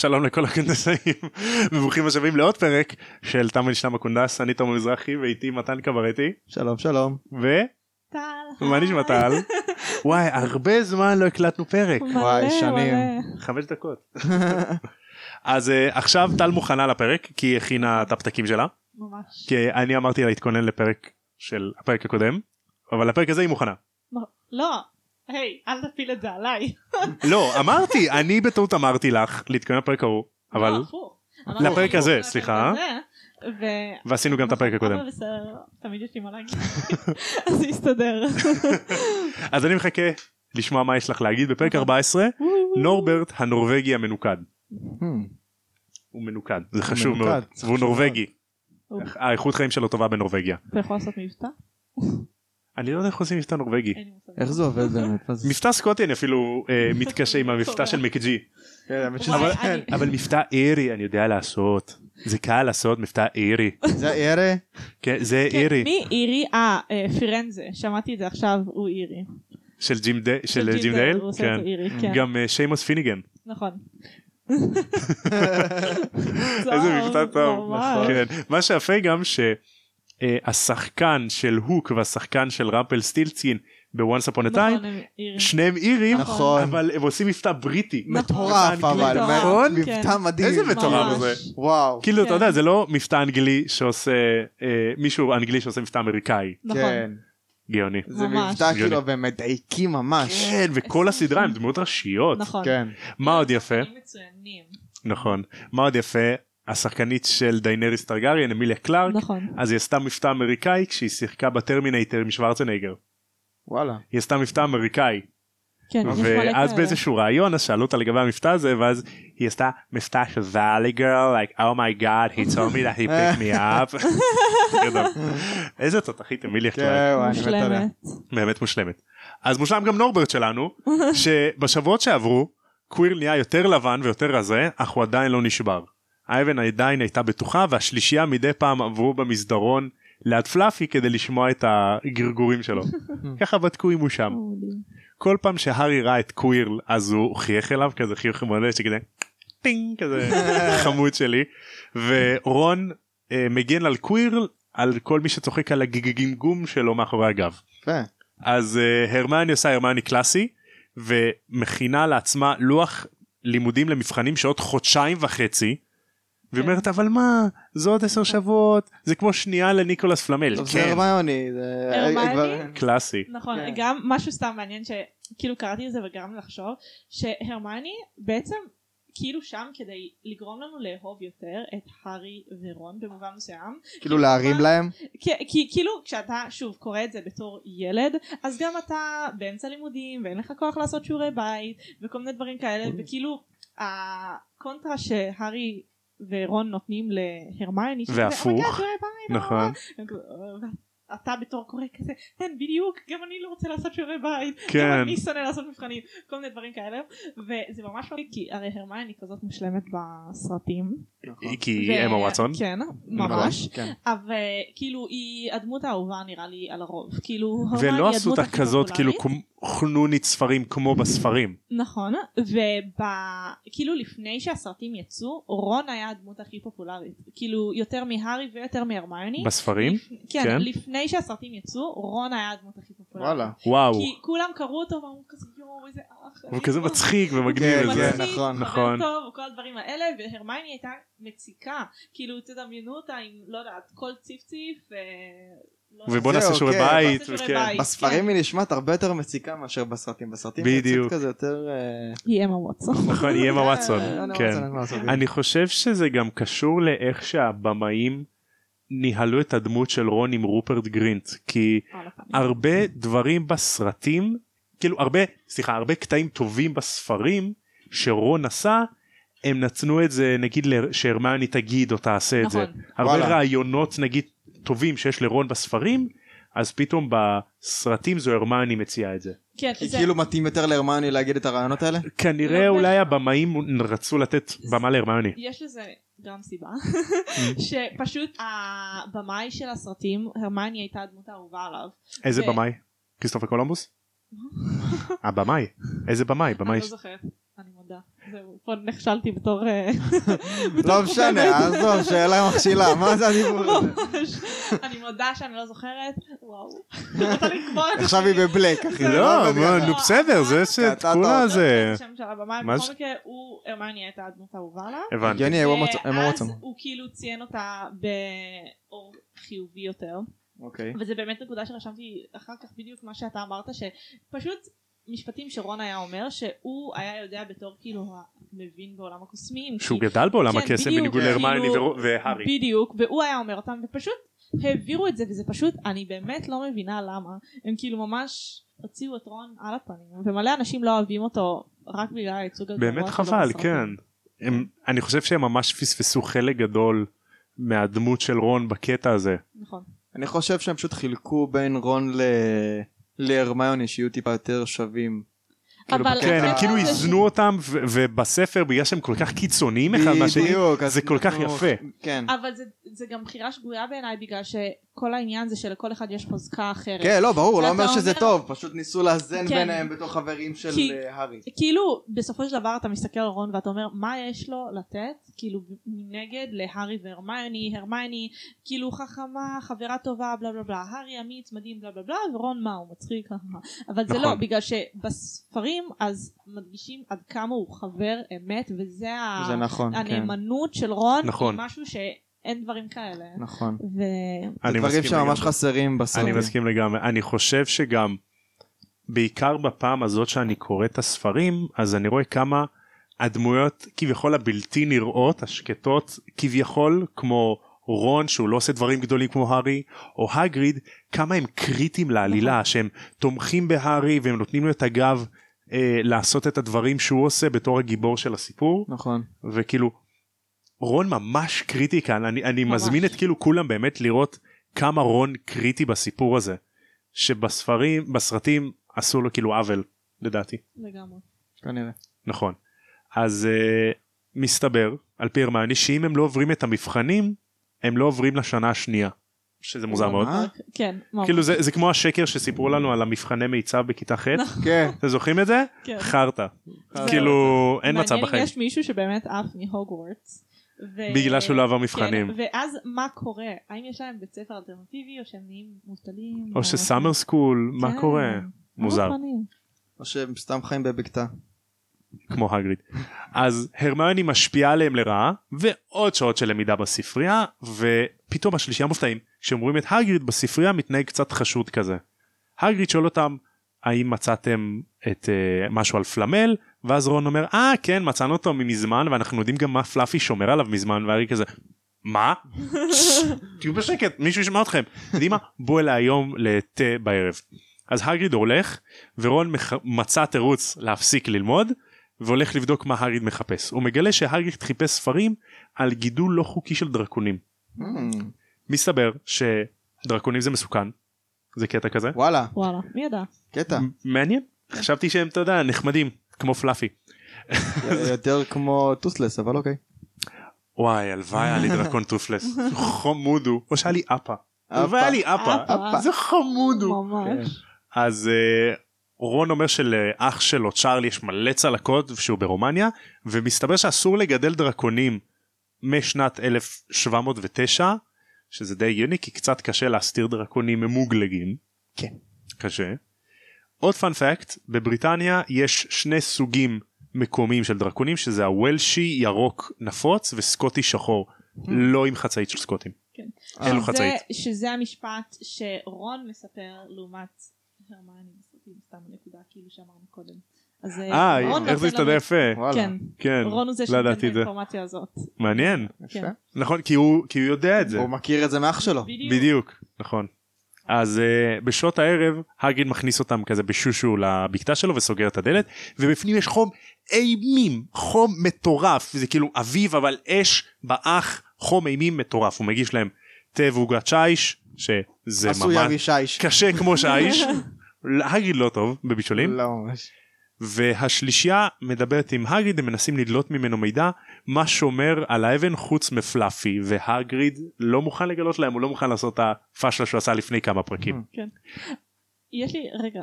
שלום לכל הקונדסאים וברוכים השבים לעוד פרק של תם ונשלם הקונדס אני תום מזרחי ואיתי מתן קברטי שלום שלום. ו... טל. מה נשמע טל? וואי הרבה זמן לא הקלטנו פרק וואי, שנים. חמש דקות. אז uh, עכשיו טל מוכנה לפרק כי היא הכינה את הפתקים שלה ממש. כי אני אמרתי לה להתכונן לפרק של הפרק הקודם אבל לפרק הזה היא מוכנה. לא, היי, אל תפיל את זה עליי. לא אמרתי אני בטעות אמרתי לך להתכונן לפרק ההוא אבל לא, הפוך. לפרק הזה, סליחה. ו- ועשינו גם את הפרק הקודם. בסדר, תמיד יש לי מה להגיד. אז זה יסתדר. אז אני מחכה לשמוע מה יש לך להגיד בפרק 14 נורברט הנורבגי המנוקד. Hmm. הוא מנוקד זה חשוב מאוד והוא נורבגי. האיכות חיים שלו טובה בנורבגיה. אתה יכול לעשות מבטא? אני לא יודע איך עושים מבטא נורבגי. איך זה עובד באמת? מבטא סקוטי אני אפילו אה, מתקשה עם המבטא של מקג'י. כן, אבל- מבטא אירי אני יודע לעשות. זה קל לעשות מבטא אירי. זה ארה? כן זה כן, אירי. מי אירי? אה, אה, פירנזה. שמעתי את זה עכשיו, הוא אירי. של ג'ים די- של ג'ים דייל, דייל. הוא עושה כן. אותו אירי, כן. גם אה, שיימוס פיניגן. נכון. איזה מבטא טוב. כן. מה שיפה גם שהשחקן של הוק והשחקן של רמפל סטילצין בוואנס אפון נכון, הטיים אירים. שניהם אירים נכון. אבל הם עושים מבטא בריטי. מטורף מבטא אנגלי. אבל, מטורף, מאוד כן. מבטא מדהים. איזה מטורף. זה. וואו. כאילו אתה כן. יודע זה לא מבטא אנגלי שעושה אה, מישהו אנגלי שעושה מבטא אמריקאי נכון. כן. גאוני. זה. מבטא. כאילו והם מדייקים ממש. כן וכל הסדרה הם דמות ראשיות. נכון. כן. מה עוד יפה? נכון. מה עוד יפה? השחקנית של דיינריס טרגריאן אמיליה קלארק נכון. אז היא עשתה מבטא אמריקאי כשהיא שיחקה בטרמינטר עם שוורצנגר. וואלה. היא עשתה מבטא אמריקאי כן, ואז. באיזשהו ראיון אז שאלו אותה לגבי המבטא הזה ואז היא עשתה מבטא של valley girl like oh my god he told me that he picked me up. איזה תותחית אמיליה כן, קלארק עליה. מושלמת. באמת מושלמת. אז מושלם גם נורברט שלנו שבשבועות שעברו קוויר נהיה יותר לבן ויותר רזה אך הוא עדיין לא נשבר. האבן עדיין הייתה בטוחה והשלישייה מדי פעם עברו במסדרון ליד פלאפי כדי לשמוע את הגרגורים שלו. ככה בדקו אם הוא שם. כל פעם שהארי ראה את קוויר אז הוא חייך אליו כזה חיוך מולד שכזה טינג כזה חמוד שלי ורון אה, מגן על קוויר על כל מי שצוחק על הגגגמגום שלו מאחורי הגב. אז uh, הרמני עושה הרמני קלאסי ומכינה לעצמה לוח לימודים למבחנים שעוד חודשיים וחצי. והיא. אומרת אבל מה זה עוד עשר שבועות זה כמו שנייה לניקולס פלמל זה כן הרמיוני. זה- הרמיוני? כבר- קלאסי נכון, כן. גם משהו סתם מעניין שכאילו קראתי את זה וגרם לחשוב שהרמני בעצם כאילו שם כדי לגרום לנו לאהוב יותר את הארי ורון במובן מסוים כאילו להרים להם. כי, כי כאילו כשאתה שוב קורא את זה בתור ילד אז גם אתה באמצע לימודים ואין לך כוח לעשות שיעורי בית וכל מיני דברים כאלה וכאילו הקונטרה שהארי ורון נותנים להרמיוני שזה, והפוך. "Oh my God, שיעורי בית, נכון ואתה בתור קורא כזה כן בדיוק גם אני לא רוצה לעשות שיעורי בית. כן. גם אני שונא לעשות מבחנים כל מיני דברים כאלה. וזה ממש מרגיש כי הרי הרמיוני כזאת מושלמת בסרטים. כי היא ו- אמה וואטסון כן ממש. כן. אבל כאילו היא הדמות האהובה נראה לי על הרוב. כאילו ולא היא עשו אותה כזאת כאילו חנונית ספרים כמו בספרים. נכון וכאילו לפני שהסרטים יצאו רון היה הדמות הכי פופולרית. כאילו יותר מהארי ויותר מהרמיוני. בספרים? כן, כן. לפני שהסרטים יצאו רון היה הדמות הכי פופולרית וואלה. וואו כי כולם קראו אותו ואמרו כזה יואו איזה אח הוא כזה מצחיק ומגניב כן, הוא וזה כן. מצחיק, נכון, חבר נכון. טוב וכל הדברים האלה והרמייני הייתה מציקה כאילו תדמיינו אותה עם לא יודעת כל ציף ציף ו... לא יודעת. ובוא נעשה שיעורי כן. בית. בספרים היא נשמעת הרבה יותר מציקה מאשר בסרטים. בסרטים היא. יוצאת כזה יותר... אה, היא אמה ווטסון נכון היא אמה וואטסון אה, כן. וואטסון. אני חושב שזה גם קשור לאיך שהבמאים ניהלו את הדמות של רון עם רופרט גרינט כי הרבה דברים בסרטים כאילו הרבה סליחה הרבה קטעים טובים בספרים שרון עשה הם נתנו את זה נגיד שהרמני תגיד או תעשה את זה נכון. הרבה וואלה. רעיונות נגיד טובים שיש לרון בספרים אז פתאום בסרטים זו הרמני מציעה את זה כן, כי זה- כאילו מתאים יותר להרמיוני להגיד את הרעיונות האלה? כנראה לא אולי הבמאים רצו לתת במה להרמני יש לזה גם סיבה שפשוט הבמאי של הסרטים הרמני הייתה הדמות האהובה עליו. איזה ו- במאי? כריסטופר קולומבוס? הבמאי איזה במאי במאי אני לא זוכרת, פה נכשלתי בתור... אה, לא משנה, עזוב, שאלה מכשילה, מה זה הדיבור הזה? ממש. אני מודה שאני לא זוכרת, וואו. עכשיו היא. בבלק, אחי. לא, ככה. נו בסדר, זה שכולה אותה. זה... בכל זה? מקרה הוא, הרמיוני הייתה הדמות האהובה לה. הבנתי. הגיוני, הוא המצ- הם ואז המצאנו. הוא כאילו ציין אותה באור חיובי יותר. אוקיי. וזה באמת נקודה שרשמתי אחר כך בדיוק מה שאתה אמרת שפשוט משפטים שרון היה אומר שהוא היה יודע בתור כאילו המבין בעולם הקוסמים. שהוא כי- גדל בעולם כן, הקסם בניגוד כאילו, להרמיוני ורו- והארי. בדיוק והוא היה אומר אותם ופשוט העבירו את זה וזה פשוט אני באמת לא מבינה למה הם כאילו ממש הוציאו את רון על הפנים ומלא אנשים לא אוהבים אותו רק בגלל הייצוג הגבוה באמת חבל. כן. הם- אני חושב שהם ממש פספסו חלק גדול מהדמות של רון בקטע הזה. נכון. אני חושב שהם פשוט חילקו בין רון ל... להרמיוני שיהיו טיפה יותר שווים. כאילו, אבל- כן, הם כאילו איזנו אותם ובספר בגלל שהם כל כך קיצוניים אחד מהשני. זה כל כך אנחנו- יפה. כן. אבל זה, גם בחירה שגויה בעיניי בגלל שכל העניין זה שלכל אחד יש חוזקה אחרת. כן, לא, ברור, לא אומר שזה אומר- טוב, פשוט ניסו לאזן כן. ביניהם בתור חברים של כי- אה, הארי. כאילו בסופו של דבר אתה מסתכל על רון ואתה אומר מה יש לו לתת כאילו מנגד להארי והרמיוני הרמיוני כאילו חכמה חברה טובה בלה בלה בלה הארי אמיץ מדהים בלה בלה בלה ורון מה הוא מצחיק אבל זה נכון. לא בגלל שבספרים אז מדגישים עד כמה הוא חבר אמת וזה ה- נכון, כן. הנאמנות של רון נכון. משהו שאין דברים כאלה. נכון. ו... זה אני דברים מסכים שממש לגמרי. חסרים אני בסרטים. מסכים לגמרי. אני חושב שגם בעיקר בפעם הזאת שאני קורא את הספרים אז אני רואה כמה הדמויות כביכול הבלתי נראות השקטות כביכול כמו רון שהוא לא עושה דברים גדולים כמו הארי או הגריד כמה הם קריטיים לעלילה שהם תומכים בהארי והם נותנים לו את הגב אה, לעשות את הדברים שהוא עושה בתור הגיבור של הסיפור נכון. וכאילו רון ממש קריטי כאן אני, אני ממש. מזמין את כאילו כולם באמת לראות כמה רון קריטי בסיפור הזה שבספרים בסרטים עשו לו כאילו עוול לדעתי לגמרי. כנראה. נכון אז uh, מסתבר על פי הרמיוני שאם הם לא עוברים את המבחנים הם לא עוברים לשנה השנייה שזה מוזר מאוד? כן. כאילו זה, זה כמו השקר שסיפרו לנו על המבחני מיצב בכיתה ח' כן. אתם זוכרים את זה? כן. חרטא. כאילו אין מצב מעניין אם בחיים יש מישהו שבאמת עף מהוגוורטס. ו- בגלל שהוא לא עבר מבחנים. כן, ואז מה קורה? האם יש להם בית ספר אלטרנטיבי או שהם נהיים מובטלים? או שסאמר סקול מה כן. קורה מאוד מוזר. או שהם סתם חיים בבקתה. כמו הגריד. אז הרמיוני משפיעה עליהם לרעה ועוד שעות של למידה בספרייה ופתאום השלישייה מופתעים כשהם רואים את הגריד בספרייה מתנהג קצת חשוד כזה. הגריד שואל אותם האם מצאתם את uh, משהו על פלמל ואז רון אומר אה כן מצאנו אותו מזמן ואנחנו יודעים גם מה פלאפי שומר עליו מזמן והארי כזה מה? תהיו בשקט מישהו ישמע אתכם. יודעים מה? בוא אליי היום לתה בערב. אז הגריד הולך ורון מח... מצא תירוץ להפסיק ללמוד והולך לבדוק מה הגריד מחפש. הוא מגלה שהגריד חיפש ספרים על גידול לא חוקי של דרקונים. Hmm, מסתבר שדרקונים זה מסוכן. זה קטע כזה. וואלה, וואלה, מי ידע? קטע. מעניין. חשבתי שהם אתה יודע נחמדים כמו פלאפי. יותר כמו טותלס, אבל אוקיי. וואי הלוואי היה לי דרקון טותלס. חמוד הוא. או שהיה לי אפה. הלוואי היה לי אפה. זה חמוד הוא. ממש. אז אה, רון אומר שלאח שלו צ'ארלי יש מלא צלקות שהוא ברומניה ומסתבר שאסור לגדל דרקונים משנת 1709 שזה די הגיוני כי קצת קשה להסתיר דרקונים ממוגלגים. כן. קשה. עוד פאנפקט בבריטניה יש שני סוגים מקומיים של דרקונים שזה הוולשי ירוק נפוץ וסקוטי שחור לא עם חצאית של סקוטים. אין לו שזה- חצאית. שזה המשפט שרון מספר לעומת הרמני בסרטים, סתם נקודה כאילו שאמרנו קודם. אז אה רון איך זה הסתדר יפה. כן, כן. רון הוא זה לא שנותן את. האינפורמציה הזאת. מעניין. כן. נכון כי הוא כי הוא יודע את זה. הוא מכיר את זה מאח שלו. בדיוק נכון. אז uh, בשעות הערב הגריד מכניס אותם כזה בשושו לבקתה שלו וסוגר את הדלת ובפנים יש חום אימים חום מטורף זה כאילו אביב אבל אש באח חום אימים מטורף הוא מגיש להם תה ועוגת שיש שזה ממש. קשה כמו שיש. הגריד לא טוב בבישולים לא ממש. והשלישייה מדברת עם הגריד הם מנסים לדלות ממנו מידע מה שומר על האבן חוץ מפלאפי והגריד לא מוכן לגלות להם הוא לא מוכן לעשות את הפאשלה שהוא עשה לפני כמה פרקים. כן. יש לי רגע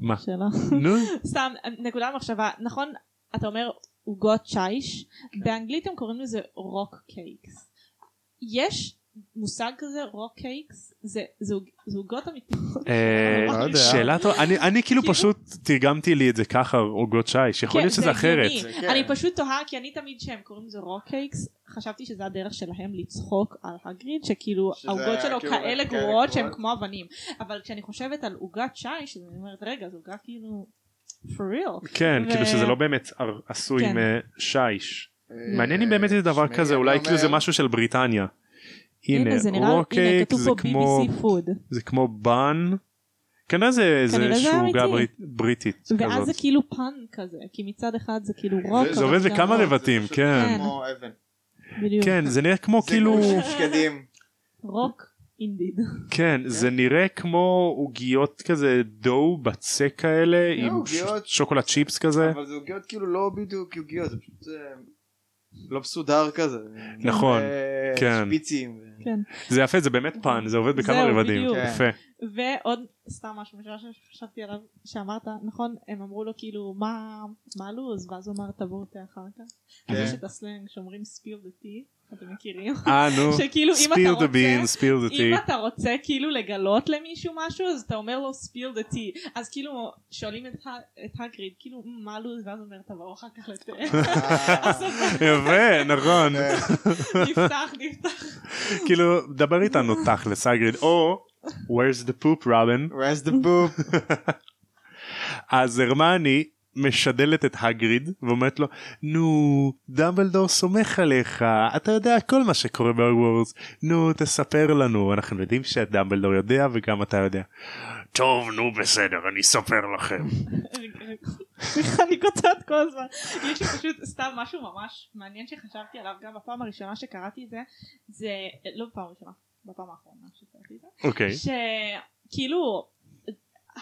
מה? שאלה נו סתם נקודה מחשבה נכון אתה אומר עוגות שיש, באנגלית הם קוראים לזה rock cakes. יש מושג כזה rock cakes? זה זה עוג- זה עוגות אמיתיות. אה, לא. שאלה טובה אני אני כאילו כאילו- פשוט תרגמתי לי את זה ככה עוגות שיש יכול כן, להיות שזה אחרת. זה כן. אני פשוט תוהה כי אני תמיד שהם קוראים לזה רוק קייקס חשבתי שזה הדרך שלהם לצחוק על הגריד שכאילו העוגות שלו כאילו כאלה כאלה גרועות שהן. כמו אבנים אבל כשאני חושבת על עוגת שיש אני אומרת רגע זו עוגה כאילו for real. כן כאילו שזה לא באמת עשוי כן. משיש. אה, מעניין אם באמת זה דבר כזה אולי כאילו זה משהו של בריטניה. הנה הנה זה נראה, הנה rock cake כתוב זה פה כמו BBC food זה כמו בן. כנראה זה זה זה איזושהי עוגה. ברית- בריטית ואז זה כזאת. כאילו pun כזה כי מצד אחד זה כאילו רוק זה עובד בכמה. רבדים, זה כן. כמו אבן. בדיוק. כן זה נראה כמו זה כאילו כמו שקדים. rock indeed. כן זה נראה כמו עוגיות כזה דו בצק כאלה עם עוגיות. ש- שוקולד צ'יפס כזה. אבל זה עוגיות כאילו לא בדיוק עוגיות זה פשוט אה, לא מסודר כזה. נכון, אה, כן. שפיצים. כן. זה יפה זה באמת פן זה עובד בכמה זהו, רבדים בדיוק. יפה ועוד סתם משהו שחשבתי עליו שאמרת נכון הם אמרו לו כאילו מה מה הלו"ז ואז הוא אמר תבואו תה אחר כך. כן. יש את הסלנג שאומרים the tea אתם מכירים? אה נו. שכאילו אם אתה רוצה the אם אתה רוצה כאילו לגלות למישהו משהו אז אתה אומר לו spill the tea. אז כאילו שואלים את את הגריד כאילו "מ, מה הלו"ז ואז אומר תבואו אחר כך לתה. אה, יפה נכון. נפתח נפתח. כאילו דבר איתנו תכלס אגריד או where's the poop robin? Where's the poop? אז הרמני משדלת את הגריד ואומרת לו נו דמבלדור סומך עליך אתה יודע כל מה שקורה בהוגוורטס נו תספר לנו. אנחנו יודעים שדמבלדור יודע וגם אתה יודע. טוב נו בסדר אני אספר לכם. אני כותבת כל הזמן. יש לי פשוט סתם משהו ממש מעניין שחשבתי עליו. גם בפעם הראשונה שקראתי את זה זה לא בפעם הראשונה בפעם האחרונה שקראתי את זה. אוקיי. שכאילו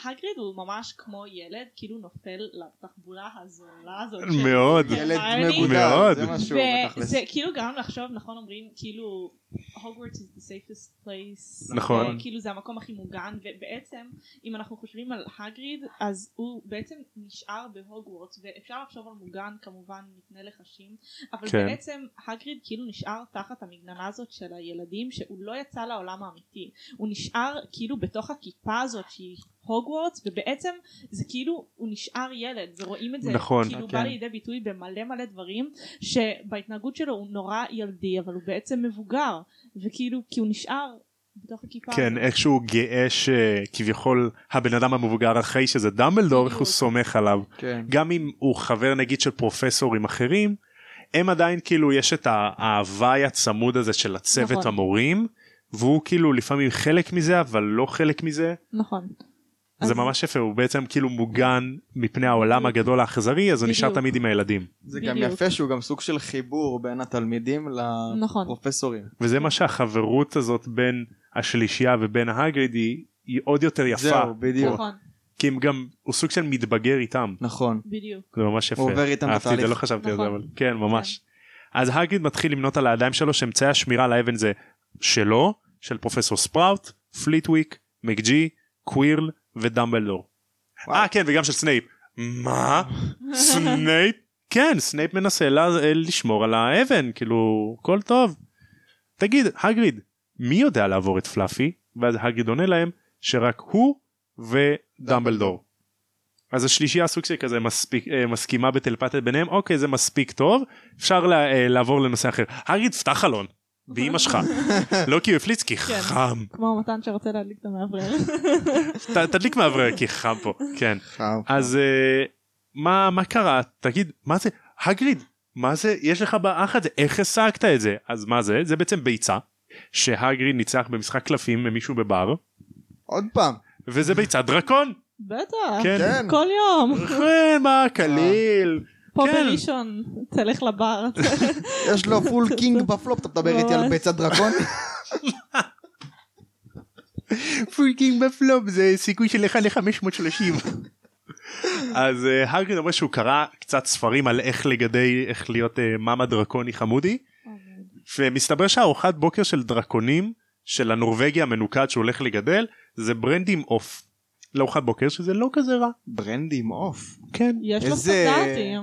הגריד הוא ממש כמו ילד כאילו נופל לתחבולה הזולה הזאת מאוד. ילד. מגודל, מאוד. זה משהו בתכלס. וזה כאילו גרם לחשוב נכון אומרים כאילו הוגוורטס is the safest place נכון. כאילו זה המקום הכי מוגן ובעצם אם אנחנו חושבים על הגריד אז הוא בעצם נשאר בהוגוורטס ואפשר לחשוב על מוגן כמובן מפני לחשים אבל כן. בעצם הגריד כאילו נשאר תחת המגננה הזאת של הילדים שהוא לא יצא לעולם האמיתי הוא נשאר כאילו בתוך הכיפה הזאת שהיא הוגוורטס ובעצם זה כאילו הוא נשאר ילד ורואים את זה נכון. כאילו כן. בא לידי ביטוי במלא מלא דברים שבהתנהגות שלו הוא נורא ילדי אבל הוא בעצם מבוגר וכאילו כי הוא נשאר בתוך הכיפה כן הזאת. איכשהו גאה שכביכול הבן אדם המבוגר אחרי שזה דמבלדור איך הוא. סומך עליו כן. גם אם הוא חבר נגיד של פרופסורים אחרים הם עדיין כאילו יש את ההוואי הצמוד הזה של הצוות נכון. המורים והוא כאילו לפעמים חלק מזה אבל לא חלק מזה נכון זה ממש יפה הוא בעצם כאילו מוגן מפני העולם הגדול האכזרי אז הוא נשאר. תמיד עם הילדים זה גם. יפה שהוא גם סוג של חיבור בין התלמידים נכון. לפרופסורים. וזה מה שהחברות הזאת בין השלישייה ובין ההגריד היא, עוד יותר יפה זהו, בדיוק. נכון כי הם גם הוא סוג של מתבגר איתם נכון. בדיוק זה ממש יפה הוא עובר איתם את זה בתהליך. לא חשבתי על זה נכון. אבל כן ממש אז הגריד מתחיל למנות על הידיים שלו שאמצעי השמירה על האבן זה שלו של פרופסור ספראוט פליטוויק מקג'י קווירל ודמבלדור. אה כן וגם של סנייפ. מה? סנייפ? כן סנייפ מנסה לה, לשמור על האבן כאילו הכל טוב. תגיד הגריד מי יודע לעבור את פלאפי? ואז הגריד עונה להם שרק הוא ודמבלדור. אז השלישייה סוג של כזה מספיק אה, מסכימה בטלפתיה ביניהם אוקיי זה מספיק טוב אפשר לה, אה, לעבור לנושא אחר. הגריד פתח חלון באמא שלך. לא כי הוא הפליץ כי כן. חם. כמו מתן שרוצה להדליק את המאוורר. ת- תדליק מאוורר כי חם פה. כן. חם. אז אה, מה מה קרה? תגיד מה זה? הגריד מה זה? יש לך באח הזה איך השגת את זה? אז מה זה? זה בעצם ביצה שהגריד ניצח במשחק קלפים ממישהו בבר. עוד פעם. וזה ביצת דרקון. בטח. כן. כן. כל יום. כן מה קליל פה כן. בראשון תלך לבר יש לו four king בפלופ אתה מדבר איתי על. ביצת דרקון? four king בפלופ זה סיכוי של 1 ל-530 אז אה, הגריד אומר שהוא קרא קצת ספרים על איך לגדל איך להיות אה, mama דרקון חמודי ומסתבר שהארוחת בוקר של דרקונים של הנורבגי המנוקד שהוא הולך לגדל זה ברנדי עם עוף. לארוחת בוקר שזה לא כזה רע. ברנדי עם עוף. כן. יש לו איזה- סטנדרטים.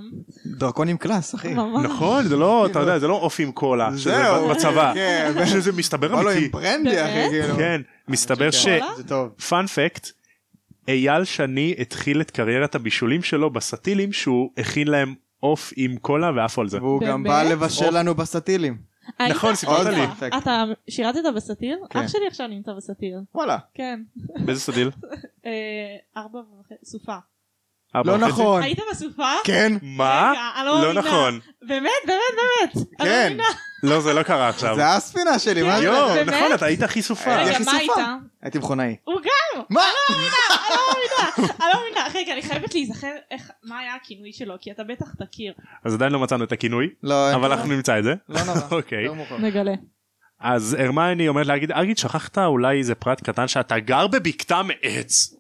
דרקונים קלאס אחי. ממש. נכון זה לא אתה יודע זה לא עוף עם קולה שזה זהו. בצבא כן. שזה מסתבר בא לו עם אמיתי. ברנדי אחי. באמת? כאילו. כן מסתבר ש... זה טוב. פאנפקט אייל שני התחיל את קריירת הבישולים שלו בסטילים שהוא הכין להם עוף עם קולה ועפו על זה. והוא גם באמת? בא לבשל. לנו בסטילים. היית- נכון, סיפרת לי. אתה- שירתת בסאטיר? כן. אח שלי עכשיו נמצא בסאטיר. וואלה. כן. באיזה סטיל? אה, ארבע וחצי, סופה. לא? נכון. היית בסופה? כן. מה? אני לא מאמינה. נכון. באמת, באמת, באמת. אני לא כן. מאמינה. לא זה לא קרה עכשיו. זה הספינה שלי. מה זה? יואו? נכון אתה היית הכי סופה. רגע, מה. היית? הייתי מכונאי. הוא גם! מה? אני לא מאמינה. אני לא מאמינה. רגע, אני חייבת להיזכר מה היה הכינוי שלו, כי אתה בטח תכיר. אז עדיין לא מצאנו את הכינוי לא, אבל. אנחנו נמצא את זה. לא נורא. אוקיי. נגלה. אז הרמייני אומרת להגיד אגיד שכחת אולי איזה פרט קטן שאתה גר בבקתה מעץ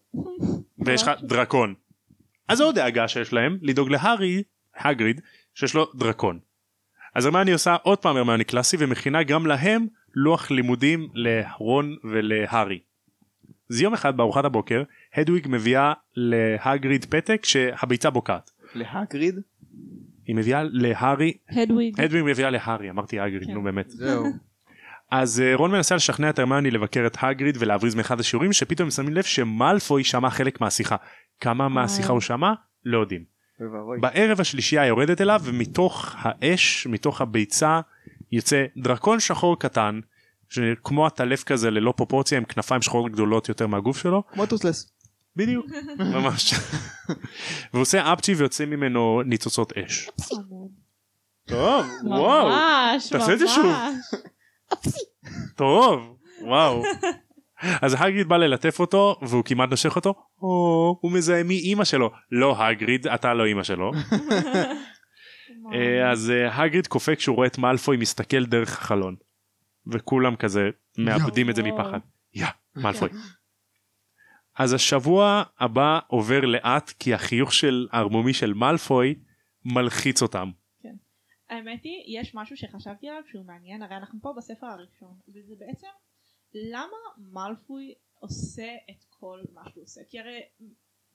ויש לך דרקון. אז זו עוד דאגה שיש להם לדאוג להארי הגריד שיש לו דרקון. אז הרמייני עושה עוד פעם הרמייני קלאסי ומכינה גם להם לוח לימודים לרון ולהארי. אז יום אחד בארוחת הבוקר הדוויג מביאה להגריד פתק שהביצה בוקעת. להגריד? היא מביאה להארי הדוויג. הדוויג מביאה להארי אמרתי הגריד כן. נו באמת. זהו. אז אה, רון מנסה לשכנע את הרמני לבקר את הגריד ולהבריז מאחד השיעורים שפתאום שמים לב שמלפוי שמע חלק מהשיחה. כמה מהשיחה הוא שמע? לא יודעים. בערב השלישייה יורדת אליו ומתוך האש, מתוך הביצה, יוצא דרקון שחור קטן, כמו הטלף כזה ללא פרופורציה עם כנפיים שחורות גדולות יותר מהגוף שלו. כמו טוסלס. בדיוק. ממש. והוא עושה אפצ'י ויוצא ממנו ניצוצות אש. טוב, וואו. ממש, תעשה את זה שוב. ממש. טוב וואו. אז הגריד בא ללטף אותו והוא כמעט נושך אותו. או הוא מזהה מי אימא שלו. לא הגריד אתה לא אימא שלו. אה, אז אה, הגריד קופא כשהוא רואה את מאלפוי מסתכל דרך החלון. וכולם כזה מאבדים את זה. מפחד. יא מאלפוי. אז השבוע הבא עובר לאט כי החיוך של הערמומי של מאלפוי מלחיץ אותם. האמת היא, יש משהו שחשבתי עליו שהוא מעניין, הרי אנחנו פה בספר הראשון, וזה בעצם למה מאלפוי עושה את כל מה שהוא עושה, כי הרי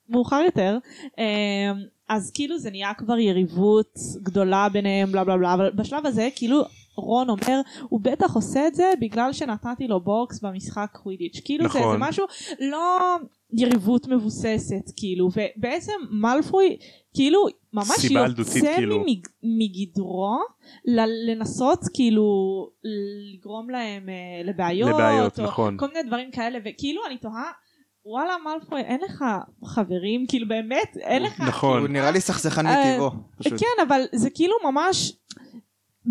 מאוחר יותר, אה, אז כאילו זה נהיה כבר יריבות גדולה ביניהם, בלה בלה בלה, אבל בשלב הזה כאילו רון אומר, הוא בטח עושה את זה בגלל שנתתי לו בוקס במשחק קווידיץ', כאילו זה, נכון. זה משהו לא יריבות מבוססת, כאילו, ובעצם מאלפוי כאילו ממש יוצא כאילו. מג, מגדרו ל- לנסות כאילו לגרום להם אה, לבעיות, לבעיות, או נכון. כל מיני דברים כאלה, וכאילו אני תוהה, וואלה מאלפוי אין לך חברים, כאילו באמת אין לך, נכון. הוא נראה לי סכסכן אה, מטבעו. פשוט. כן אבל זה כאילו ממש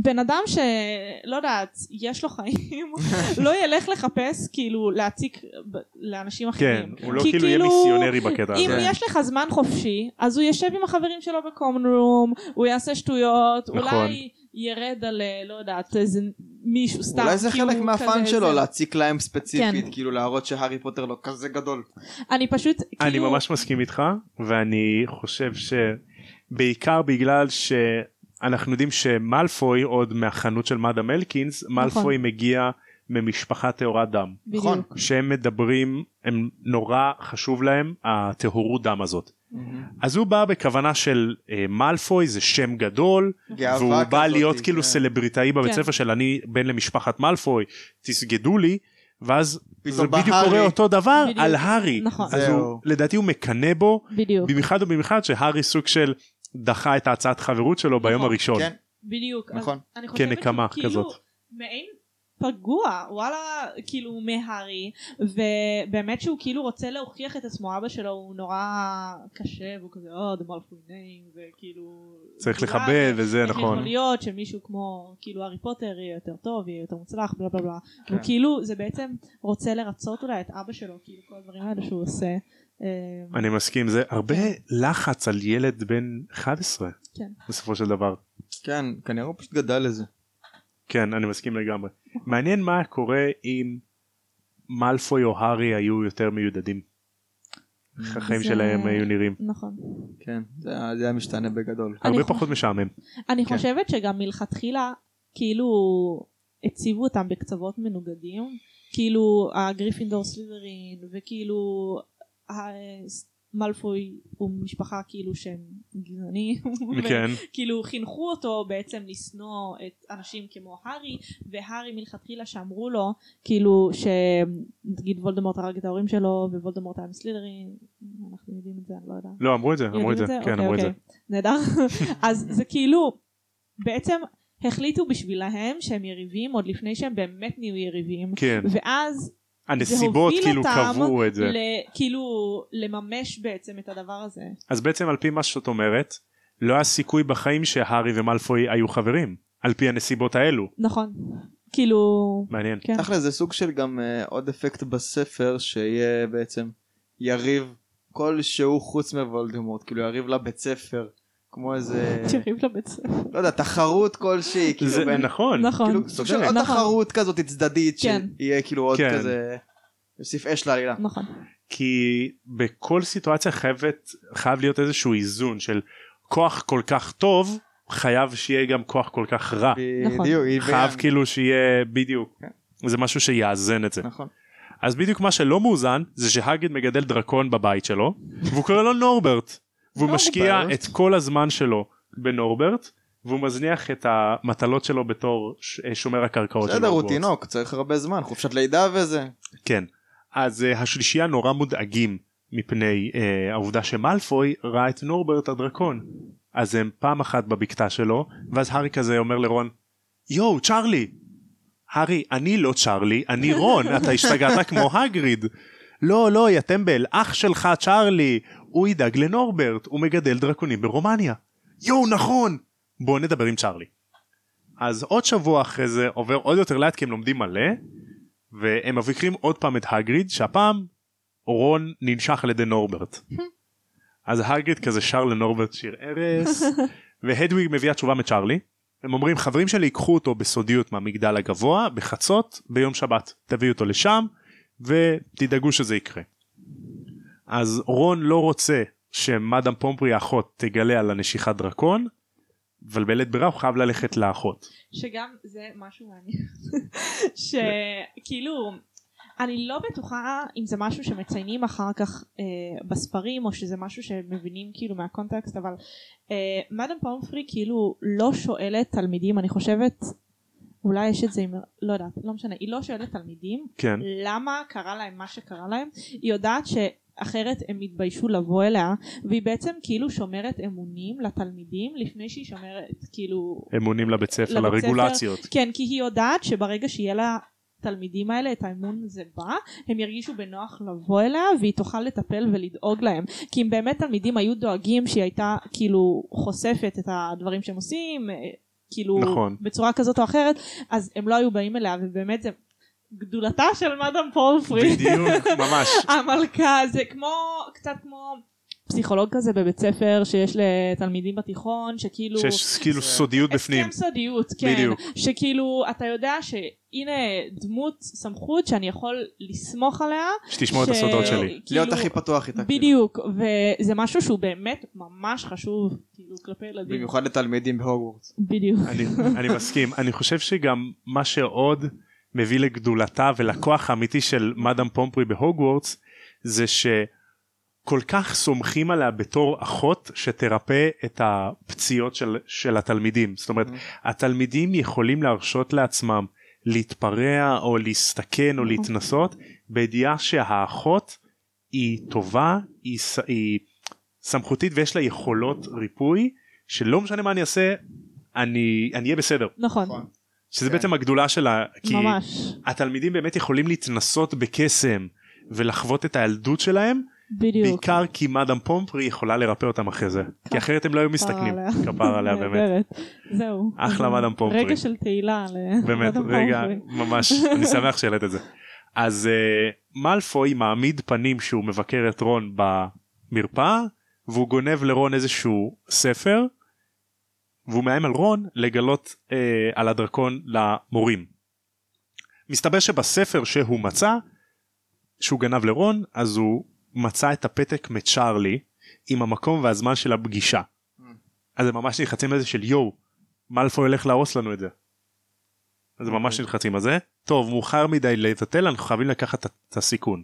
בן אדם שלא יודעת יש לו חיים לא ילך לחפש כאילו להציק לאנשים כן אחרים. הוא לא כאילו יהיה מיסיונרי בקטע אם הזה. כן. יש לך זמן חופשי אז הוא יושב עם החברים שלו בקומון רום הוא יעשה שטויות נכון. אולי ירד על אה, לא יודעת איזה מישהו סתם אולי זה חלק מהפאן שלו זה. להציק להם ספציפית כן. כאילו להראות שהארי פוטר לא כזה גדול. אני פשוט אני כאילו ממש מסכים איתך ואני חושב שבעיקר בגלל שאנחנו יודעים שמלפוי עוד מהחנות של מאדם אלקינס מלפוי מגיע ממשפחה טהורת דם נכון. שהם מדברים הם נורא חשוב להם הטהורות דם הזאת אז הוא בא בכוונה של אה, מלפוי זה שם גדול והוא בא כזאת, להיות כאילו כן. סלבריטאי בבית כן. ספר של אני בן למשפחת מלפוי תסגדו לי ואז זה בדיוק. קורה אותו דבר בדיוק. על הארי נכון. אז. הוא לדעתי הוא מקנא בו בדיוק במיוחד ובמיוחד שהארי סוג של דחה את ההצעת חברות שלו ביום נכון. הראשון. כן. בדיוק. נכון. אני חושבת כנקמה כאילו כזאת. מעין פגוע, וואלה, כאילו מהארי, ובאמת שהוא כאילו רוצה להוכיח את עצמו, אבא שלו הוא נורא קשה, והוא כזה, אה, the Malfoy name, וכאילו... צריך לכבד וזה נכון. יכול להיות שמישהו כמו, כאילו, הארי פוטר יהיה יותר טוב, יהיה יותר מוצלח, בלה בלה בלה. כן. וכאילו, זה בעצם רוצה לרצות אולי את אבא שלו, כאילו, כל הדברים האלה שהוא עושה. אה, אני מסכים זה הרבה לחץ על ילד בן 11 כן. בסופו של דבר. כן כנראה הוא פשוט גדל לזה. כן אני מסכים לגמרי. מעניין מה קורה אם מאלפוי או הארי היו יותר מיודדים. איך החיים זה- שלהם היו נראים. נכון. כן זה היה- זה היה משתנה בגדול. הרבה פחות משעמם. אני כן. חושבת שגם מלכתחילה כאילו הציבו אותם בקצוות מנוגדים כאילו הגריפינדור סלידרין וכאילו מלפוי הוא משפחה כאילו שהם גזענים כן. כאילו חינכו אותו בעצם לשנוא את אנשים כמו הארי והארי מלכתחילה שאמרו לו כאילו שנגיד וולדמורט הרג את ההורים שלו ווולדמורט היה מסלידרין אנחנו יודעים את זה אני לא יודעת. לא אמרו את זה אמרו את זה כן אוקיי, אמרו את זה. אוקיי. נהדר אז זה כאילו בעצם החליטו בשבילהם שהם יריבים עוד לפני שהם באמת נהיו יריבים כן ואז הנסיבות כאילו קבעו את זה ל, כאילו לממש בעצם את הדבר הזה. אז בעצם על פי מה שאת אומרת לא היה סיכוי בחיים שהארי ומלפוי היו חברים על פי הנסיבות האלו נכון. כאילו מעניין כן. תכל'ס זה סוג של גם אה, עוד אפקט בספר שיהיה בעצם יריב כלשהו חוץ מוולדמורט כאילו יריב לבית ספר כמו איזה יריב לבית ספר. לא יודע תחרות כלשהי כאילו זה בין- נכון נכון. כאילו סוג של. עוד נכון. תחרות כזאת צדדית כן. שיהיה כאילו עוד כן. כזה יוסיף אש לעלילה. נכון. כי בכל סיטואציה חייבת חייב להיות איזשהו איזון של כוח כל כך טוב חייב שיהיה גם כוח כל כך רע נכון. בדיוק. חייב בין- כאילו שיהיה בדיוק כן. זה משהו שיאזן את זה נכון. אז בדיוק מה שלא מאוזן זה שהאגריד מגדל דרקון בבית שלו והוא קורא לו נורברט והוא משקיע נורברט. את כל הזמן שלו בנורברט והוא מזניח את המטלות שלו בתור ש- שומר הקרקעות של בסדר הוא. תינוק צריך הרבה זמן חופשת לידה וזה. כן. אז uh, השלישייה נורא מודאגים מפני uh, העובדה שמלפוי ראה את נורברט הדרקון. אז הם פעם אחת בבקתה שלו ואז הארי כזה אומר לרון יואו צ'ארלי. הארי אני לא צ'ארלי אני רון אתה השתגעת כמו הגריד. לא לא יא טמבל אח שלך צ'ארלי הוא ידאג לנורברט הוא מגדל דרקונים ברומניה. יואו נכון בוא נדבר עם צ'ארלי. אז עוד שבוע אחרי זה עובר עוד יותר לאט כי הם לומדים מלא והם מבקרים עוד פעם את הגריד שהפעם רון ננשך על ידי נורברט. אז הגריד כזה שר לנורברט שיר ארס והדוויג מביאה תשובה מצ'ארלי. הם אומרים חברים שלי ייקחו אותו בסודיות מהמגדל הגבוה בחצות ביום שבת תביאו אותו לשם ותדאגו שזה יקרה. אז רון לא רוצה שמאדם פומפרי האחות תגלה על הנשיכת דרקון אבל בלית ברירה הוא חייב ללכת לאחות. שגם זה משהו מעניין. שכאילו אני לא בטוחה אם זה משהו שמציינים אחר כך אה, בספרים או שזה משהו שמבינים כאילו מהקונטקסט אבל אה, מאדם פומפרי כאילו לא שואלת תלמידים אני חושבת אולי יש את זה עם לא יודעת לא משנה היא לא שואלת תלמידים כן. למה קרה להם מה שקרה להם היא יודעת שאחרת הם יתביישו לבוא אליה והיא בעצם כאילו שומרת אמונים לתלמידים לפני שהיא שומרת כאילו אמונים לבית ספר לבית ספר. לרגולציות. כן כי היא יודעת שברגע שיהיה לה תלמידים האלה את האמון הזה בא הם ירגישו בנוח לבוא אליה והיא תוכל לטפל ולדאוג להם כי אם באמת תלמידים היו דואגים שהיא הייתה כאילו חושפת את הדברים שהם עושים כאילו נכון. בצורה כזאת או אחרת אז הם לא היו באים אליה ובאמת זה גדולתה של מאדם פורפרי בדיוק ממש המלכה זה כמו קצת כמו פסיכולוג כזה בבית ספר שיש לתלמידים בתיכון שכאילו שיש כאילו סודיות בפנים. הסכם סודיות כן בדיוק. שכאילו אתה יודע שהנה דמות סמכות שאני יכול לסמוך עליה שתשמור את ש- הסודות שלי. להיות כאילו- הכי פתוח איתה. כאילו. בדיוק וזה משהו שהוא באמת ממש חשוב כאילו כלפי ילדים במיוחד לתלמידים בהוגוורטס. בדיוק אני, אני מסכים אני חושב שגם מה שעוד מביא לגדולתה ולכוח האמיתי של מאדם פומפרי בהוגוורטס זה שכל כך סומכים עליה בתור אחות שתרפא את הפציעות של, של התלמידים. זאת אומרת התלמידים יכולים להרשות לעצמם להתפרע או להסתכן או להתנסות בידיעה שהאחות היא טובה היא, ס- היא סמכותית ויש לה יכולות ריפוי שלא משנה מה אני אעשה אני אני אהיה בסדר. נכון. נכון. שזה כן. בעצם הגדולה שלה כי ממש. התלמידים באמת יכולים להתנסות בקסם ולחוות את הילדות שלהם בדיוק בעיקר כי מאדם פומפרי יכולה לרפא אותם אחרי זה כי אחרת הם לא היו מסתכנים. כפר עליה באמת. זהו אחלה מאדם פומפרי. רגע של תהילה באמת רגע. ממש אני שמח שהעלית את זה אז uh, מאלפוי מעמיד פנים שהוא מבקר את רון במרפאה והוא גונב לרון איזשהו ספר והוא מאיים על רון לגלות uh, על הדרקון למורים. מסתבר שבספר שהוא מצא שהוא גנב לרון אז הוא מצא את הפתק מצ'ארלי עם המקום והזמן של הפגישה. אז הם ממש נלחצים על זה של יואו מאלפוי הולך להרוס לנו את זה. אז הם ממש נלחצים על זה טוב מאוחר מדי לבטל אנחנו חייבים לקחת את- הסיכון.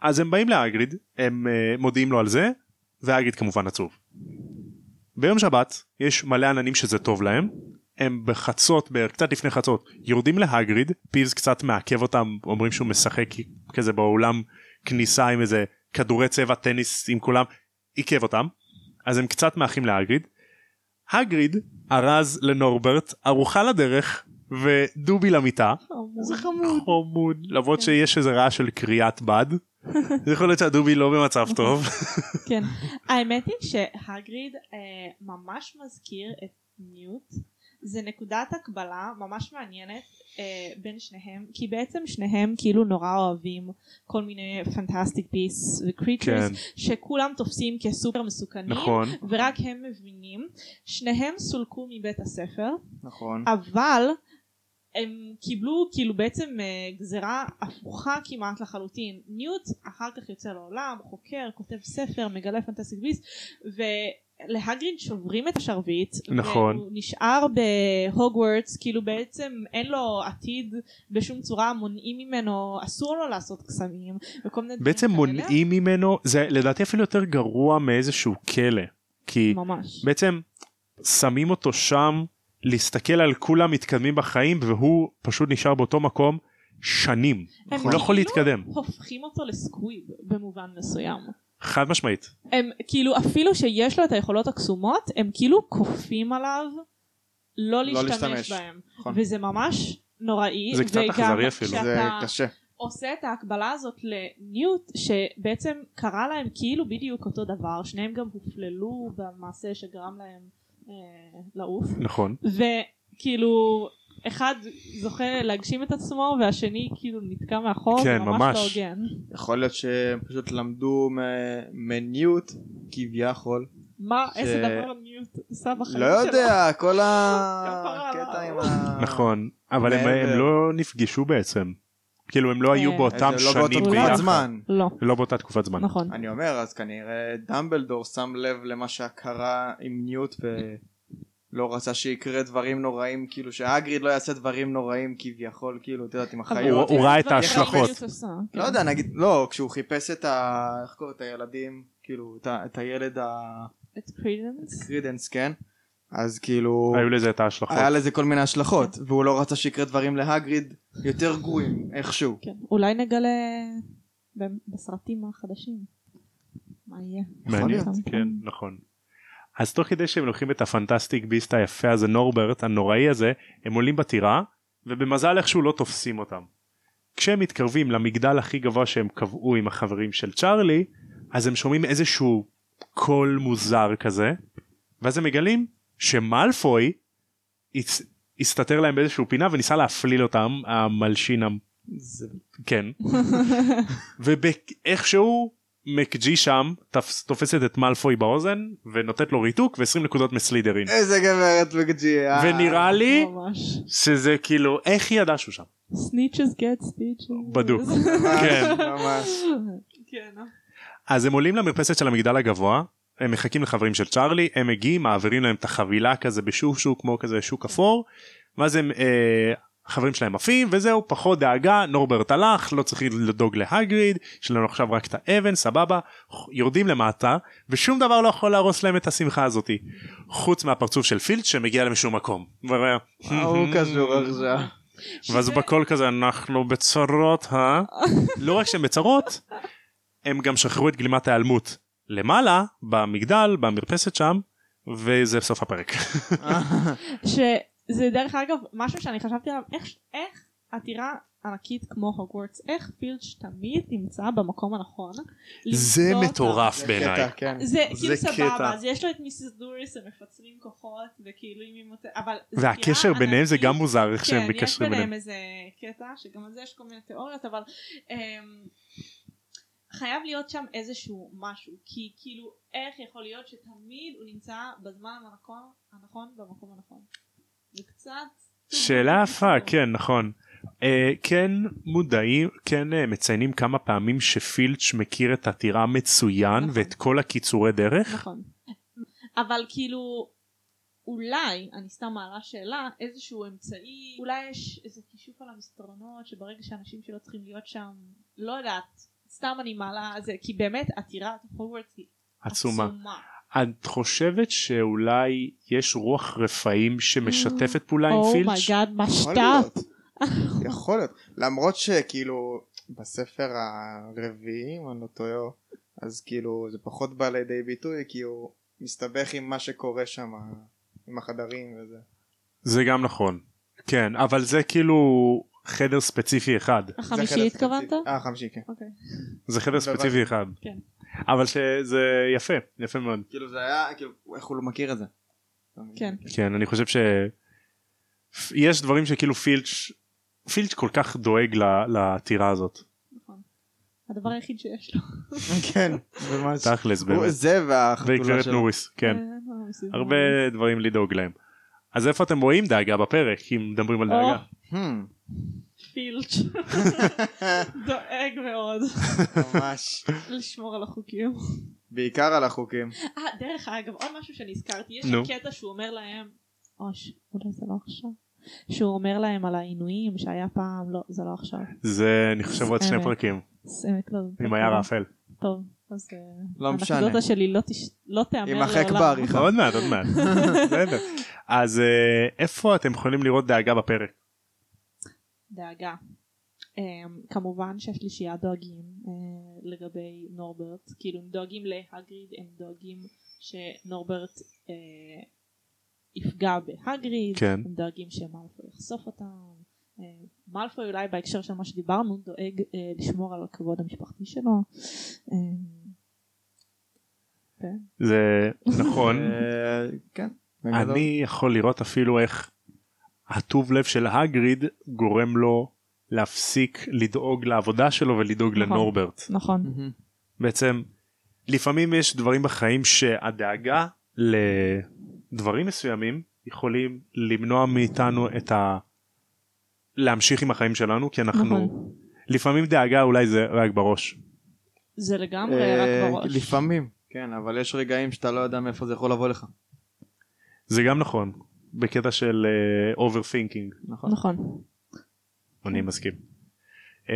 אז הם באים להגריד הם אה, מודיעים לו על זה והגריד כמובן עצוב. ביום שבת יש מלא עננים שזה טוב להם הם בחצות קצת לפני חצות יורדים להגריד פיבס קצת מעכב אותם אומרים שהוא משחק כזה באולם כניסה עם איזה כדורי צבע טניס עם כולם עיכב אותם אז הם קצת מאחים להגריד. הגריד ארז לנורברט ארוחה לדרך ודובי למיטה זה חמוד. חמוד למרות כן. שיש איזה רעש של קריאת בד. זה יכול להיות שהדובי לא במצב טוב כן. האמת היא שהגריד אה, ממש מזכיר את ניוט. זה נקודת הקבלה ממש מעניינת אה, בין שניהם כי בעצם שניהם כאילו נורא אוהבים כל מיני fantastic beasts ו creatures כן. שכולם תופסים כסופר מסוכנים נכון. ורק הם מבינים. שניהם סולקו מבית הספר נכון. אבל הם קיבלו כאילו בעצם אה, גזרה הפוכה כמעט לחלוטין. ניוט אחר כך יוצא לעולם חוקר כותב ספר מגלה fantastic beasts ולהגריד שוברים את השרביט נכון. והוא נשאר בהוגוורטס כאילו בעצם אין לו עתיד בשום צורה מונעים ממנו אסור לו לעשות קסמים וכל מיני דברים בעצם כאלה. מונעים ממנו זה לדעתי אפילו יותר גרוע מאיזשהו כלא כי ממש בעצם שמים אותו שם להסתכל על כולם מתקדמים בחיים והוא פשוט נשאר באותו מקום שנים הם הוא לא יכול כאילו להתקדם הופכים אותו לסקוויב במובן מסוים חד משמעית הם כאילו אפילו שיש לו את היכולות הקסומות הם כאילו כופים עליו לא לא להשתמש להשתמש. בהם נכון. וזה ממש נוראי זה קצת אכזרי אפילו. זה קשה. עושה את ההקבלה הזאת לניוט שבעצם קרה להם כאילו בדיוק אותו דבר שניהם גם הופללו במעשה שגרם להם אה, לעוף נכון וכאילו אחד זוכה להגשים את עצמו והשני כאילו נתקע מאחור כן, זה ממש ממש. לא הוגן יכול להיות שהם פשוט למדו מ- מניוט כביכול. מה ש- איזה דבר ניוט עשה בחיים לא שלו יודע כל כפרה הקטע. עם ה... נכון אבל הם. הם לא נפגשו בעצם כאילו הם לא היו אה. באותם לא באותה שנים תקופת ביחד זמן. לא לא באותה תקופת זמן נכון אני אומר אז כנראה דמבלדור שם לב למה שקרה עם ניוט ולא רצה שיקרה דברים נוראים כאילו שהאגריד לא יעשה דברים נוראים כביכול כאילו את יודעת עם החיות. הוא- הוא ראה את ההשלכות. עשה, כן. לא יודע נגיד לא כשהוא חיפש את ה... איך קוראים את הילדים כאילו את ה- את הילד את קרידנס קרידנס כן אז כאילו היו לזה את ההשלכות היה לזה כל מיני השלכות והוא לא רצה שיקרה דברים להגריד יותר גרועים איכשהו. כן אולי נגלה בסרטים החדשים מה יהיה מעניין להיות. כן נכון. אז תוך כדי שהם לוקחים את ה fantastic beast היפה הזה נורברט הנורווגי הזה הם עולים בטירה ובמזל איכשהו לא תופסים אותם. כשהם מתקרבים למגדל הכי גבוה שהם קבעו עם החברים של צ'ארלי אז הם שומעים איזשהו קול מוזר כזה ואז הם מגלים שמאלפוי הצ- הסתתר להם באיזשהו פינה וניסה להפליל אותם המלשין המ- זה- כן ואיכשהו מקג'י שם תפס, תופסת את מאלפוי באוזן ונותנת לו ריתוק ו-20 נקודות מסלידרין איזה גברת badgy. אה. ונראה לי ממש שזה כאילו איך היא ידעה שהוא שם snitches get stitches בדוק. כן. ממש. כן אז הם עולים למרפסת של המגדל הגבוה הם מחכים לחברים של צ'ארלי הם מגיעים מעבירים להם את החבילה כזה בשושו כמו כזה שוק אפור ואז הם אה, החברים שלהם עפים וזהו פחות דאגה נורברט הלך לא צריכים לדאוג להגריד יש לנו עכשיו רק את האבן סבבה יורדים למטה ושום דבר לא יכול להרוס להם את השמחה הזאתי חוץ מהפרצוף של פילד שמגיע למשום מקום. הוא קשור עכשיו? ואז הוא בקול כזה אנחנו בצרות אה? לא רק שהם בצרות הם גם שחררו את גלימת ההיעלמות למעלה במגדל במרפסת שם וזה סוף הפרק. שזה דרך אגב משהו שאני חשבתי עליו איך איך עתירה ענקית כמו הוגוורטס איך פילץ' תמיד נמצא במקום הנכון. זה. מטורף זה בעיניי. קטע, כן. זה כאילו זה סבבה קטע. אז יש לו את מיסיס דוריס הם מפצלים כוחות וכאילו אם היא מוצאת אבל זה והקשר ביניהם זה. גם מוזר איך שהם כן, יש מקשרים ביניהם ביניהם. איזה קטע שגם על זה יש כל מיני תיאוריות אבל אמ, חייב להיות שם איזשהו משהו כי כאילו איך יכול להיות שתמיד הוא נמצא בזמן הנכון הנכון במקום הנכון. זה קצת שאלה יפה כן נכון. אה, כן מודעים כן אה, מציינים כמה פעמים שפילץ' מכיר את הטירה מצוין נכון. ואת כל הקיצורי דרך. נכון אבל כאילו אולי אני סתם מעלה שאלה איזשהו אמצעי אולי יש איזה כישוף על המסדרונות שברגע שאנשים שלא צריכים להיות שם לא יודעת סתם אני מעלה זה כי באמת טירת הוגוורטס היא עצומה. עצומה. את חושבת שאולי יש רוח רפאים שמשתפת פעולה עם פילץ'? oh my God מה. להיות. יכול להיות. למרות שכאילו בספר הרביעי, אם אני לא טועה, אז כאילו זה פחות בא לידי ביטוי כי הוא מסתבך עם מה שקורה שם, עם החדרים וזה. זה גם נכון. כן, אבל זה כאילו חדר ספציפי אחד. החמישי התכוונת? אה, חמישי, כן. אוקיי. זה חדר. ספציפי אחד. כן. אבל שזה יפה, יפה מאוד. כאילו זה היה, כאילו, איך הוא לא מכיר את זה? כן. כן, אני חושב ש... יש דברים שכאילו פילץ', פילץ' כל כך דואג ל- לעתירה הזאת. נכון. הדבר היחיד שיש לו. כן, ממש. תכלס באמת. זה והחתולה וגברת שלו. נוריס, כן. אה, מסביב. הרבה דברים לדאוג להם. אז איפה אתם רואים דאגה בפרק אם מדברים על דאגה? פילץ' דואג מאוד ממש. לשמור על החוקים. בעיקר על החוקים. אה דרך אגב עוד משהו שנזכרתי יש. שם קטע שהוא אומר להם אוש אולי זה לא עכשיו שהוא אומר להם על העינויים שהיה פעם לא זה לא עכשיו. זה אני חושב עוד שני. פרקים סמק לא עם היער האפל. טוב אז אה, לא משנה. האנקדוטה שלי לא תש- לא תיאמר יימחק לעולם. בעריכה. עוד מעט עוד מעט. אז אה, איפה אתם יכולים לראות דאגה בפרק? דאגה. Um, כמובן שהשלישייה דואגים uh, לגבי נורברט כאילו הם דואגים להגריד הם דואגים שנורברט uh, יפגע בהגריד כן. הם דואגים שמלפוי יחשוף אותם uh, מלפוי אולי בהקשר של מה שדיברנו דואג uh, לשמור על הכבוד המשפחתי שלו uh, כן. זה נכון. אה, כן. אני יכול לראות אפילו איך הטוב לב של הגריד גורם לו להפסיק לדאוג לעבודה שלו ולדאוג נכון. לנורברט. נכון. בעצם לפעמים יש דברים בחיים שהדאגה לדברים מסוימים יכולים למנוע מאיתנו את ה... להמשיך עם החיים שלנו כי אנחנו נכון. לפעמים דאגה אולי זה רק בראש. זה לגמרי אה, רק בראש לפעמים. כן, אבל יש רגעים שאתה לא יודע מאיפה זה יכול לבוא לך. זה גם נכון בקטע של overthinking נכון. נכון אני מסכים. אה,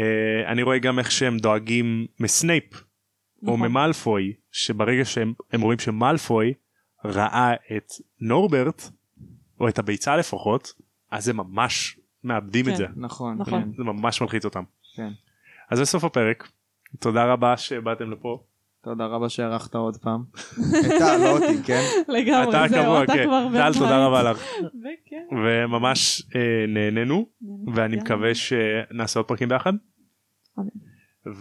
אני רואה גם איך שהם דואגים מסנייפ או נכון. ממלפוי שברגע שהם הם רואים שמלפוי ראה את נורברט או את הביצה לפחות אז הם ממש מאבדים את כן. זה נכון. נכון. זה ממש מלחיץ אותם. כן. אז זה סוף הפרק תודה רבה שבאתם לפה. תודה רבה שהערכת עוד פעם. אתה, לא אותי, כן? לגמרי אתה זהו אתה כן. כבר טל בן תודה. רבה לך וכן. וממש אה, נהנינו ואני. מקווה שנעשה עוד פרקים ביחד.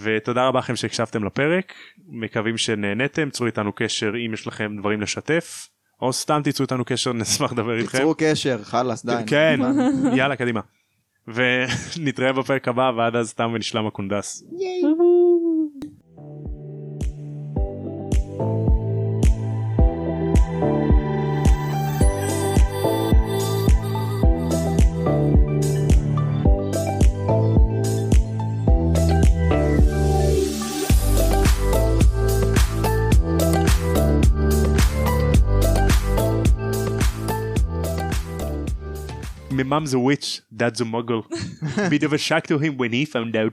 ותודה רבה לכם שהקשבתם לפרק מקווים שנהנתם צרו איתנו קשר אם יש לכם דברים לשתף או סתם תיצרו איתנו קשר נשמח לדבר איתכם. תיצרו קשר, חלאס, די. כן יאללה קדימה. ונתראה בפרק הבא ועד אז תם ונשלם הקונדס. My mum's a witch, dad's a muggle. Bit of a shock to him when he found out.